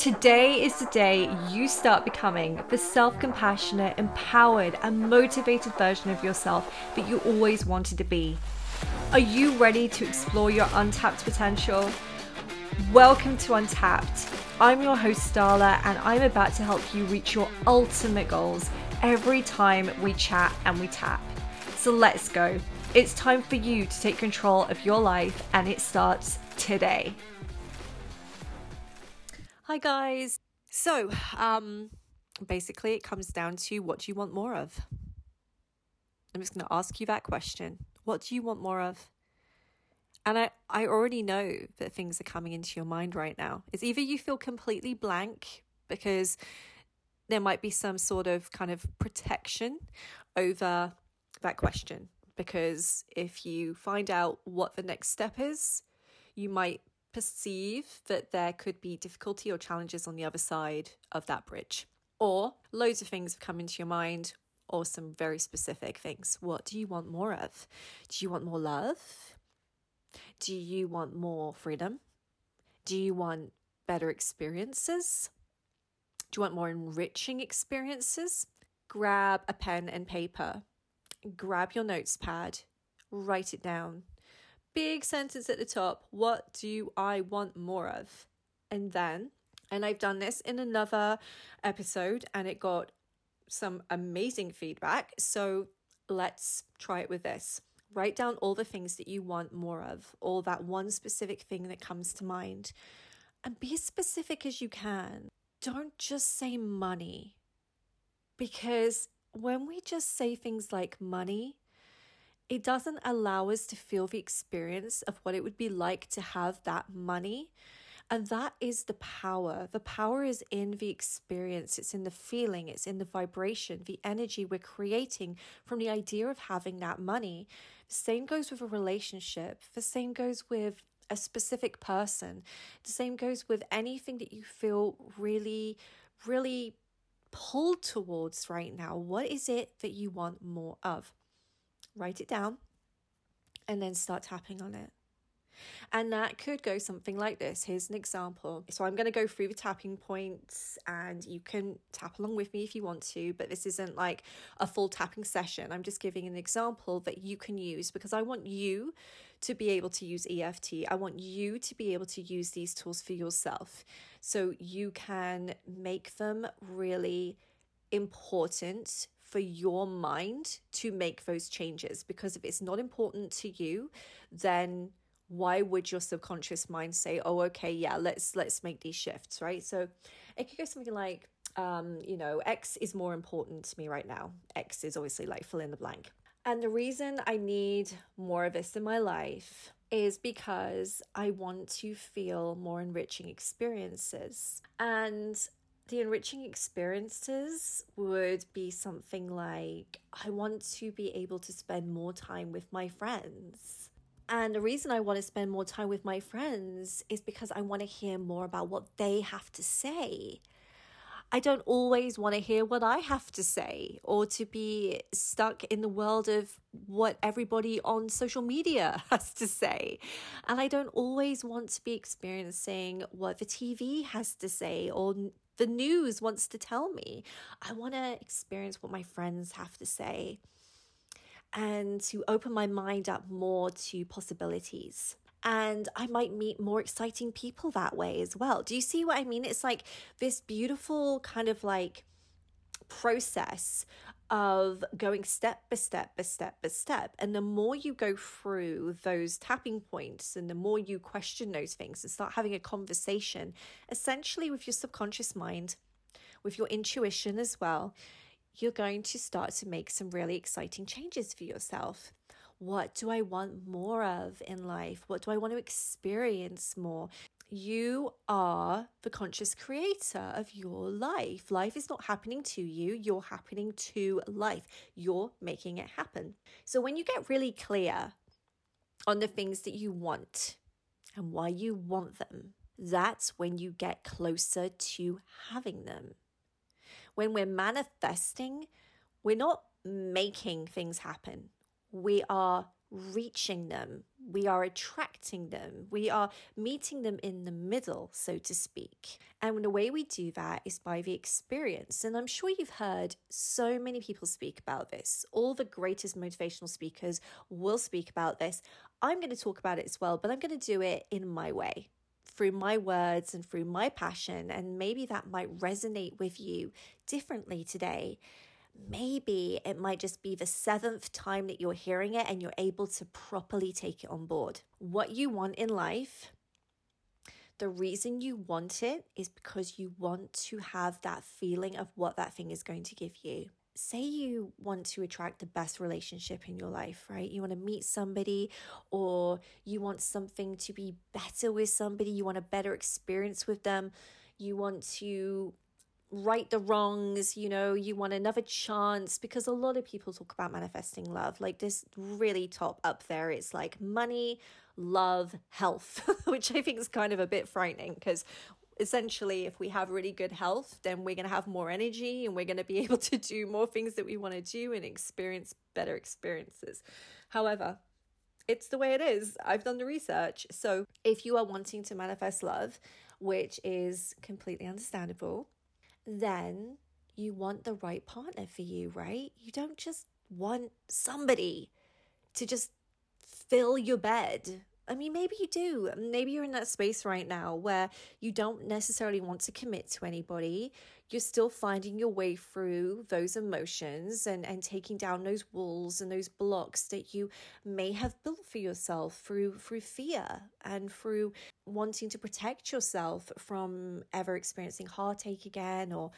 Today is the day you start becoming the self compassionate, empowered, and motivated version of yourself that you always wanted to be. Are you ready to explore your untapped potential? Welcome to Untapped. I'm your host, Starla, and I'm about to help you reach your ultimate goals every time we chat and we tap. So let's go. It's time for you to take control of your life, and it starts today. Hi, guys. So, um, basically, it comes down to what do you want more of? I'm just going to ask you that question. What do you want more of? And I, I already know that things are coming into your mind right now. It's either you feel completely blank because there might be some sort of kind of protection over that question. Because if you find out what the next step is, you might perceive that there could be difficulty or challenges on the other side of that bridge. Or loads of things have come into your mind, or some very specific things. What do you want more of? Do you want more love? Do you want more freedom? Do you want better experiences? Do you want more enriching experiences? Grab a pen and paper, grab your notes pad, write it down, big sentence at the top what do I want more of? And then, and I've done this in another episode and it got some amazing feedback. So let's try it with this. Write down all the things that you want more of, all that one specific thing that comes to mind, and be as specific as you can. Don't just say money, because when we just say things like money, it doesn't allow us to feel the experience of what it would be like to have that money. And that is the power. The power is in the experience, it's in the feeling, it's in the vibration, the energy we're creating from the idea of having that money. The same goes with a relationship, the same goes with a specific person, the same goes with anything that you feel really, really pulled towards right now. What is it that you want more of? Write it down, and then start tapping on it. And that could go something like this. Here's an example. So I'm going to go through the tapping points and you can tap along with me if you want to, but this isn't like a full tapping session. I'm just giving an example that you can use because I want you to be able to use EFT. I want you to be able to use these tools for yourself so you can make them really important for your mind to make those changes because if it's not important to you then why would your subconscious mind say oh okay yeah let's let's make these shifts right? So it could go something like um you know x is more important to me right now. X is obviously like fill in the blank. And the reason i need more of this in my life is because I want to feel more enriching experiences. And the enriching experiences would be something like I want to be able to spend more time with my friends. And the reason I want to spend more time with my friends is because I want to hear more about what they have to say. I don't always want to hear what I have to say or to be stuck in the world of what everybody on social media has to say. And I don't always want to be experiencing what the TV has to say or the news wants to tell me. I want to experience what my friends have to say and to open my mind up more to possibilities. And I might meet more exciting people that way as well. Do you see what I mean? It's like this beautiful kind of like process of going step by step by step by step. And the more you go through those tapping points and the more you question those things and start having a conversation, essentially with your subconscious mind, with your intuition as well, you're going to start to make some really exciting changes for yourself. What do I want more of in life? What do I want to experience more? You are the conscious creator of your life. Life is not happening to you, you're happening to life. You're making it happen. So, when you get really clear on the things that you want and why you want them, that's when you get closer to having them. When we're manifesting, we're not making things happen, we are reaching them. We are attracting them. We are meeting them in the middle, so to speak. And the way we do that is by the experience. And I'm sure you've heard so many people speak about this. All the greatest motivational speakers will speak about this. I'm going to talk about it as well, but I'm going to do it in my way through my words and through my passion. And maybe that might resonate with you differently today maybe it might just be the seventh time that you're hearing it and you're able to properly take it on board. What you want in life, the reason you want it is because you want to have that feeling of what that thing is going to give you. Say you want to attract the best relationship in your life, right? You want to meet somebody or you want something to be better with somebody, you want a better experience with them, you want to right the wrongs, you know, you want another chance because a lot of people talk about manifesting love. Like this really top up there, it's like money, love, health, which I think is kind of a bit frightening because essentially if we have really good health, then we're going to have more energy and we're going to be able to do more things that we want to do and experience better experiences. However, it's the way it is. I've done the research. So, if you are wanting to manifest love, which is completely understandable, then you want the right partner for you, right? You don't just want somebody to just fill your bed. I mean, maybe you do. Maybe you're in that space right now where you don't necessarily want to commit to anybody. You're still finding your way through those emotions and, and taking down those walls and those blocks that you may have built for yourself through through fear and through wanting to protect yourself from ever experiencing heartache again or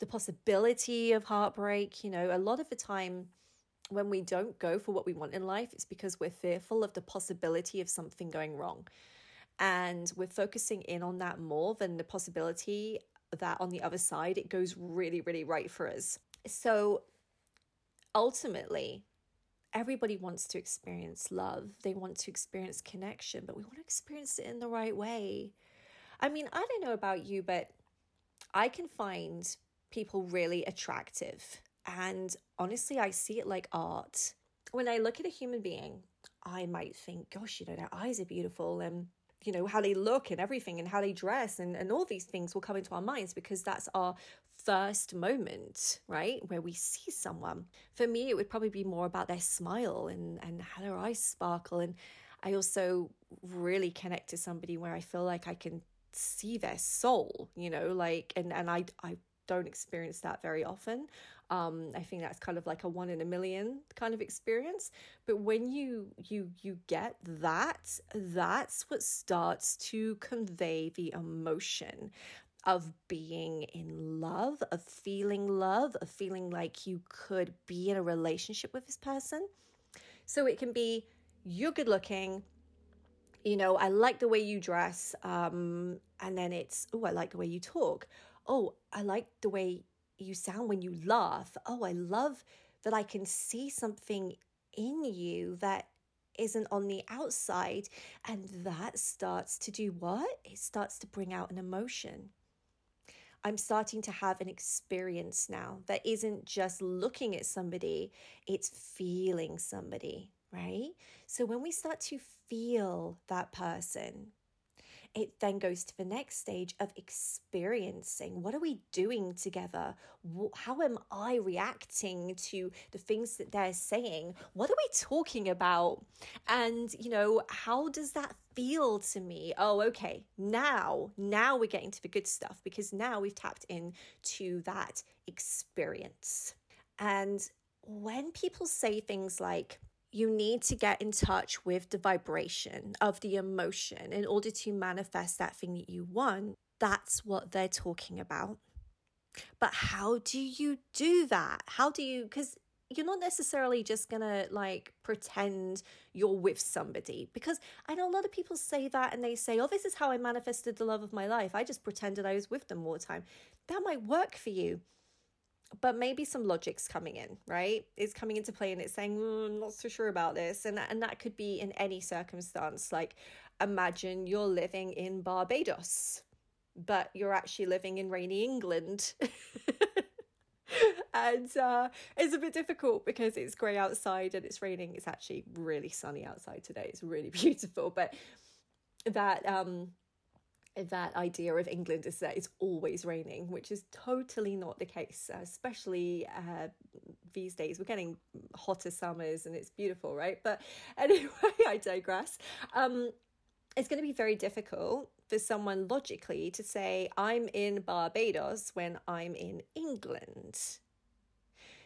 the possibility of heartbreak. You know, a lot of the time when we don't go for what we want in life, it's because we're fearful of the possibility of something going wrong. And we're focusing in on that more than the possibility that on the other side it goes really, really right for us. So ultimately, everybody wants to experience love, they want to experience connection, but we want to experience it in the right way. I mean, I don't know about you, but I can find people really attractive and honestly, I see it like art. When I look at a human being, I might think, gosh, you know, their eyes are beautiful and you know how they look and everything and how they dress and, and all these things will come into our minds because that's our first moment right where we see someone for me it would probably be more about their smile and and how their eyes sparkle and i also really connect to somebody where i feel like i can see their soul you know like and and i i don't experience that very often. Um, I think that's kind of like a one in a million kind of experience. But when you you you get that, that's what starts to convey the emotion of being in love, of feeling love, of feeling like you could be in a relationship with this person. So it can be you're good looking, you know, I like the way you dress, um, and then it's oh, I like the way you talk oh, I like the way you sound when you laugh. Oh, I love that I can see something in you that isn't on the outside. And that starts to do what? It starts to bring out an emotion. I'm starting to have an experience now that isn't just looking at somebody, it's feeling somebody, right? So when we start to feel that person, it then goes to the next stage of experiencing what are we doing together? How am I reacting to the things that they're saying? What are we talking about? And, you know, how does that feel to me? Oh, okay. Now, now we're getting to the good stuff because now we've tapped into that experience. And when people say things like, you need to get in touch with the vibration of the emotion in order to manifest that thing that you want. That's what they're talking about. But how do you do that? How do you, because you're not necessarily just gonna like pretend you're with somebody because I know a lot of people say that and they say, Oh, this is how I manifested the love of my life. I just pretended I was with them all the time. That might work for you but maybe some logic's coming in, right? It's coming into play and it's saying, mm, I'm not so sure about this. And that, and that could be in any circumstance. Like, imagine you're living in Barbados, but you're actually living in rainy England. and uh, it's a bit difficult because it's grey outside and it's raining. It's actually really sunny outside today. It's really beautiful, but that um that idea of England is that it's always raining, which is totally not the case, especially uh, these days. We're getting hotter summers and it's beautiful, right? But anyway, I digress. Um, it's going to be very difficult for someone logically to say, I'm in Barbados when I'm in England.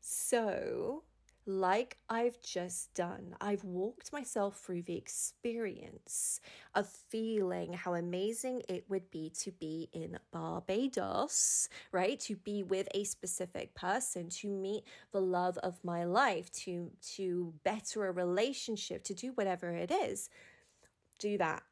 So, like I've just done, I've walked myself through the experience of feeling how amazing it would be to be in Barbados, right? To be with a specific person, to meet the love of my life, to to better a relationship, to do whatever it is. Do that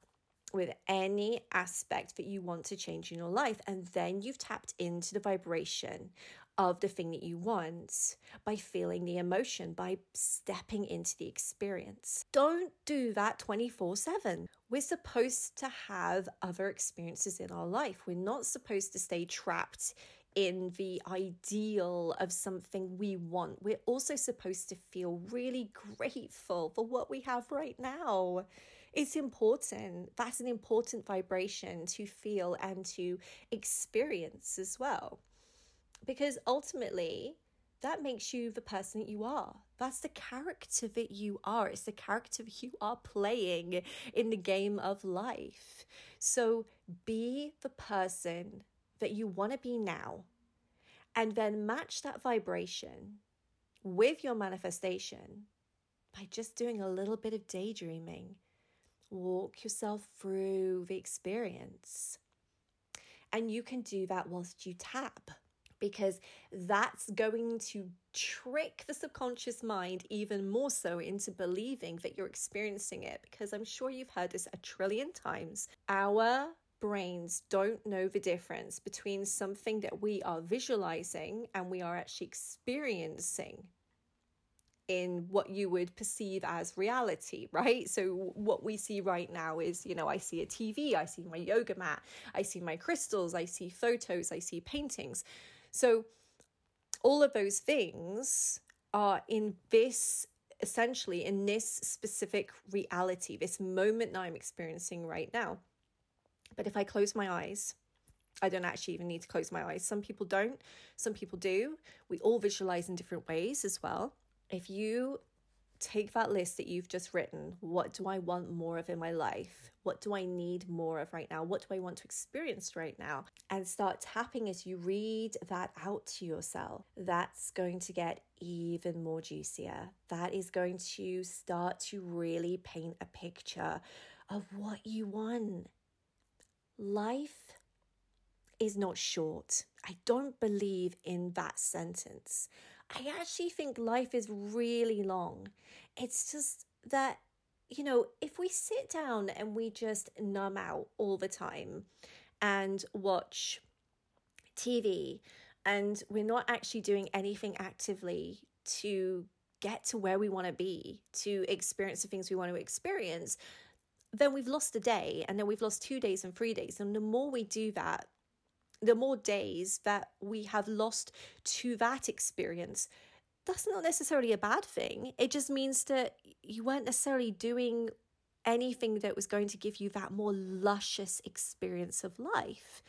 with any aspect that you want to change in your life. And then you've tapped into the vibration of the thing that you want by feeling the emotion, by stepping into the experience. Don't do that 24 7. We're supposed to have other experiences in our life. We're not supposed to stay trapped in the ideal of something we want. We're also supposed to feel really grateful for what we have right now. It's important. That's an important vibration to feel and to experience as well. Because ultimately, that makes you the person that you are. That's the character that you are. It's the character you are playing in the game of life. So be the person that you want to be now, and then match that vibration with your manifestation by just doing a little bit of daydreaming. Walk yourself through the experience. And you can do that whilst you tap because that's going to trick the subconscious mind even more so into believing that you're experiencing it. Because I'm sure you've heard this a trillion times. Our brains don't know the difference between something that we are visualizing and we are actually experiencing in what you would perceive as reality, right? So, what we see right now is, you know, I see a TV, I see my yoga mat, I see my crystals, I see photos, I see paintings. So, all of those things are in this essentially in this specific reality, this moment that I'm experiencing right now. But if I close my eyes, I don't actually even need to close my eyes. Some people don't, some people do. We all visualize in different ways as well. If you take that list that you've just written what do I want more of in my life? What do I need more of right now? What do I want to experience right now? And start tapping as you read that out to yourself. That's going to get even more juicier. That is going to start to really paint a picture of what you want life is not short. I don't believe in that sentence. I actually think life is really long. It's just that, you know, if we sit down and we just numb out all the time and watch TV and we're not actually doing anything actively to get to where we want to be, to experience the things we want to experience, then we've lost a day and then we've lost two days and three days. And the more we do that, the more days that we have lost to that experience, that's not necessarily a bad thing. It just means that you weren't necessarily doing anything that was going to give you that more luscious experience of life.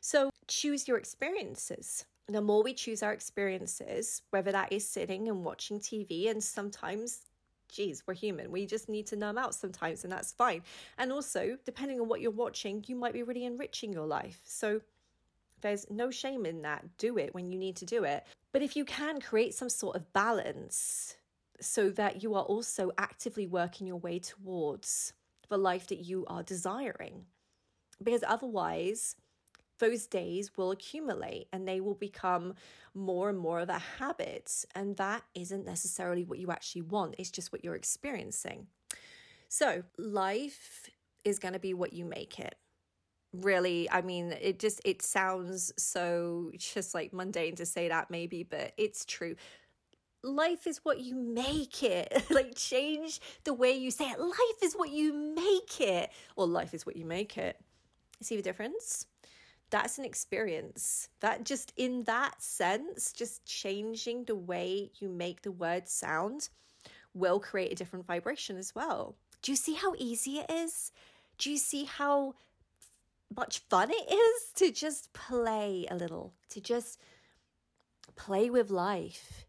So choose your experiences. The more we choose our experiences, whether that is sitting and watching TV, and sometimes geez, we're human. We just need to numb out sometimes, and that's fine. And also, depending on what you're watching, you might be really enriching your life. So there's no shame in that. Do it when you need to do it. But if you can create some sort of balance so that you are also actively working your way towards the life that you are desiring, because otherwise, those days will accumulate and they will become more and more of a habit. And that isn't necessarily what you actually want, it's just what you're experiencing. So, life is going to be what you make it. Really, I mean, it just it sounds so just like mundane to say that maybe, but it's true life is what you make it. like change the way you say it. Life is what you make it. Or life is what you make it. See the difference? that's an experience. That just in that sense, just changing the way you make the word sound will create a different vibration as well. Do you see how easy it is? Do you see how much fun it is to just play a little, to just play with life,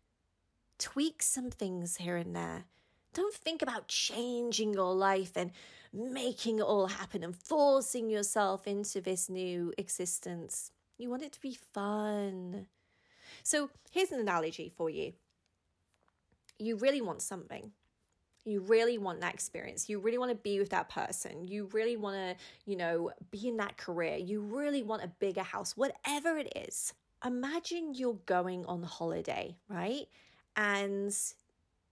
tweak some things here and there. Don't think about changing your life and making it all happen and forcing yourself into this new existence. You want it to be fun. So, here's an analogy for you. You really want something. You really want that experience. You really want to be with that person. You really want to, you know, be in that career. You really want a bigger house, whatever it is. Imagine you're going on holiday, right? And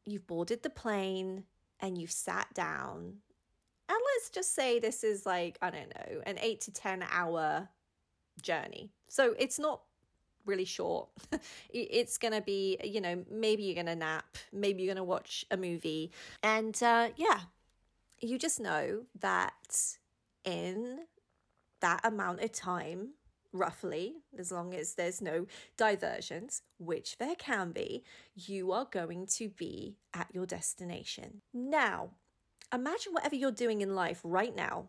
you've boarded the plane and you've sat down. And let's just say this is like, I don't know, an eight to 10 hour journey. So it's not really short. it's going to be, you know, maybe you're going to nap, maybe you're going to watch a movie. And uh, yeah, you just know that in that amount of time, roughly, as long as there's no diversions, which there can be, you are going to be at your destination. Now, imagine whatever you're doing in life right now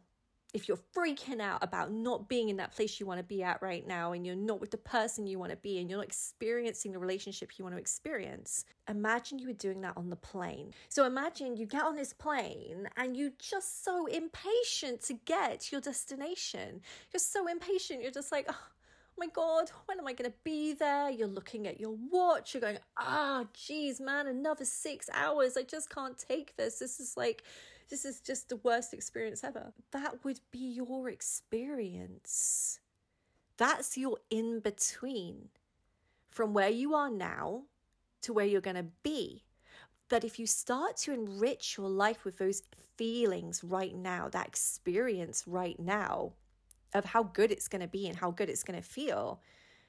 if you're freaking out about not being in that place you want to be at right now and you're not with the person you want to be and you're not experiencing the relationship you want to experience, imagine you were doing that on the plane. So imagine you get on this plane and you're just so impatient to get to your destination. You're so impatient. You're just like, oh, my God, when am I going to be there? You're looking at your watch. You're going, ah, oh, geez, man, another six hours. I just can't take this. This is like, this is just the worst experience ever. That would be your experience. That's your in between from where you are now to where you're going to be. But if you start to enrich your life with those feelings right now, that experience right now of how good it's going to be and how good it's going to feel,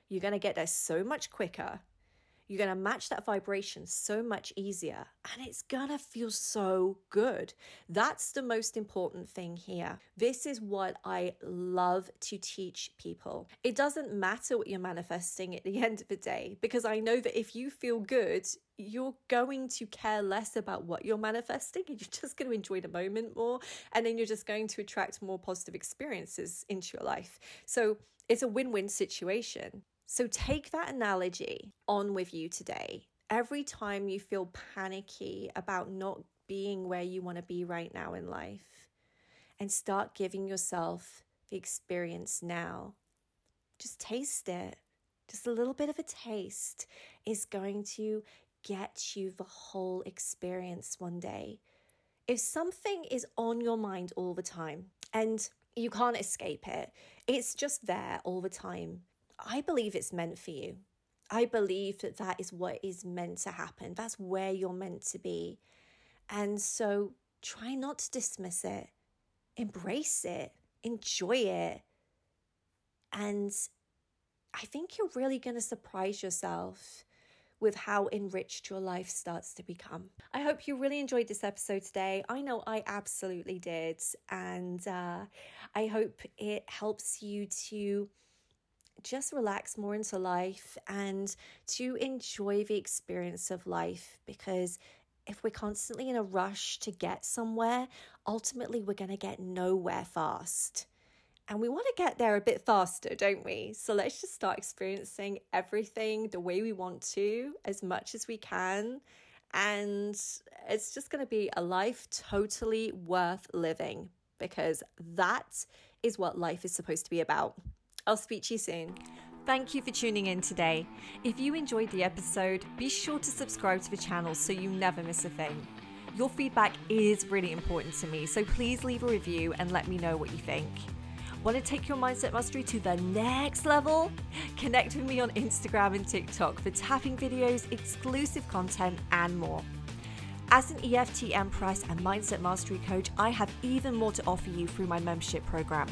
you're going to get there so much quicker you're going to match that vibration so much easier and it's going to feel so good. That's the most important thing here. This is what I love to teach people. It doesn't matter what you're manifesting at the end of the day because I know that if you feel good, you're going to care less about what you're manifesting and you're just going to enjoy the moment more and then you're just going to attract more positive experiences into your life. So it's a win win situation. So take that analogy on with you today. Every time you feel panicky about not being where you want to be right now in life, and start giving yourself the experience now. Just taste it. Just a little bit of a taste is going to get you the whole experience one day. If something is on your mind all the time and you can't escape it, it's just there all the time. I believe it's meant for you. I believe that that is what is meant to happen. That's where you're meant to be. And so try not to dismiss it, embrace it, enjoy it. And I think you're really going to surprise yourself with how enriched your life starts to become. I hope you really enjoyed this episode today. I know I absolutely did. And uh, I hope it helps you to just relax more into life and to enjoy the experience of life because if we're constantly in a rush to get somewhere, ultimately we're going to get nowhere fast. And we want to get there a bit faster, don't we? So let's just start experiencing everything the way we want to, as much as we can. And it's just going to be a life totally worth living because that is what life is supposed to be about. I'll speak to you soon. Thank you for tuning in today. If you enjoyed the episode, be sure to subscribe to the channel so you never miss a thing. Your feedback is really important to me, so please leave a review and let me know what you think. Want to take your mindset mastery to the next level? Connect with me on Instagram and TikTok for tapping videos, exclusive content, and more. As an EFT Empress and Mindset Mastery Coach, I have even more to offer you through my membership program.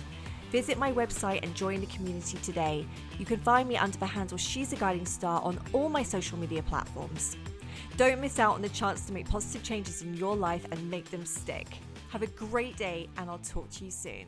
Visit my website and join the community today. You can find me under the handle She's a Guiding Star on all my social media platforms. Don't miss out on the chance to make positive changes in your life and make them stick. Have a great day, and I'll talk to you soon.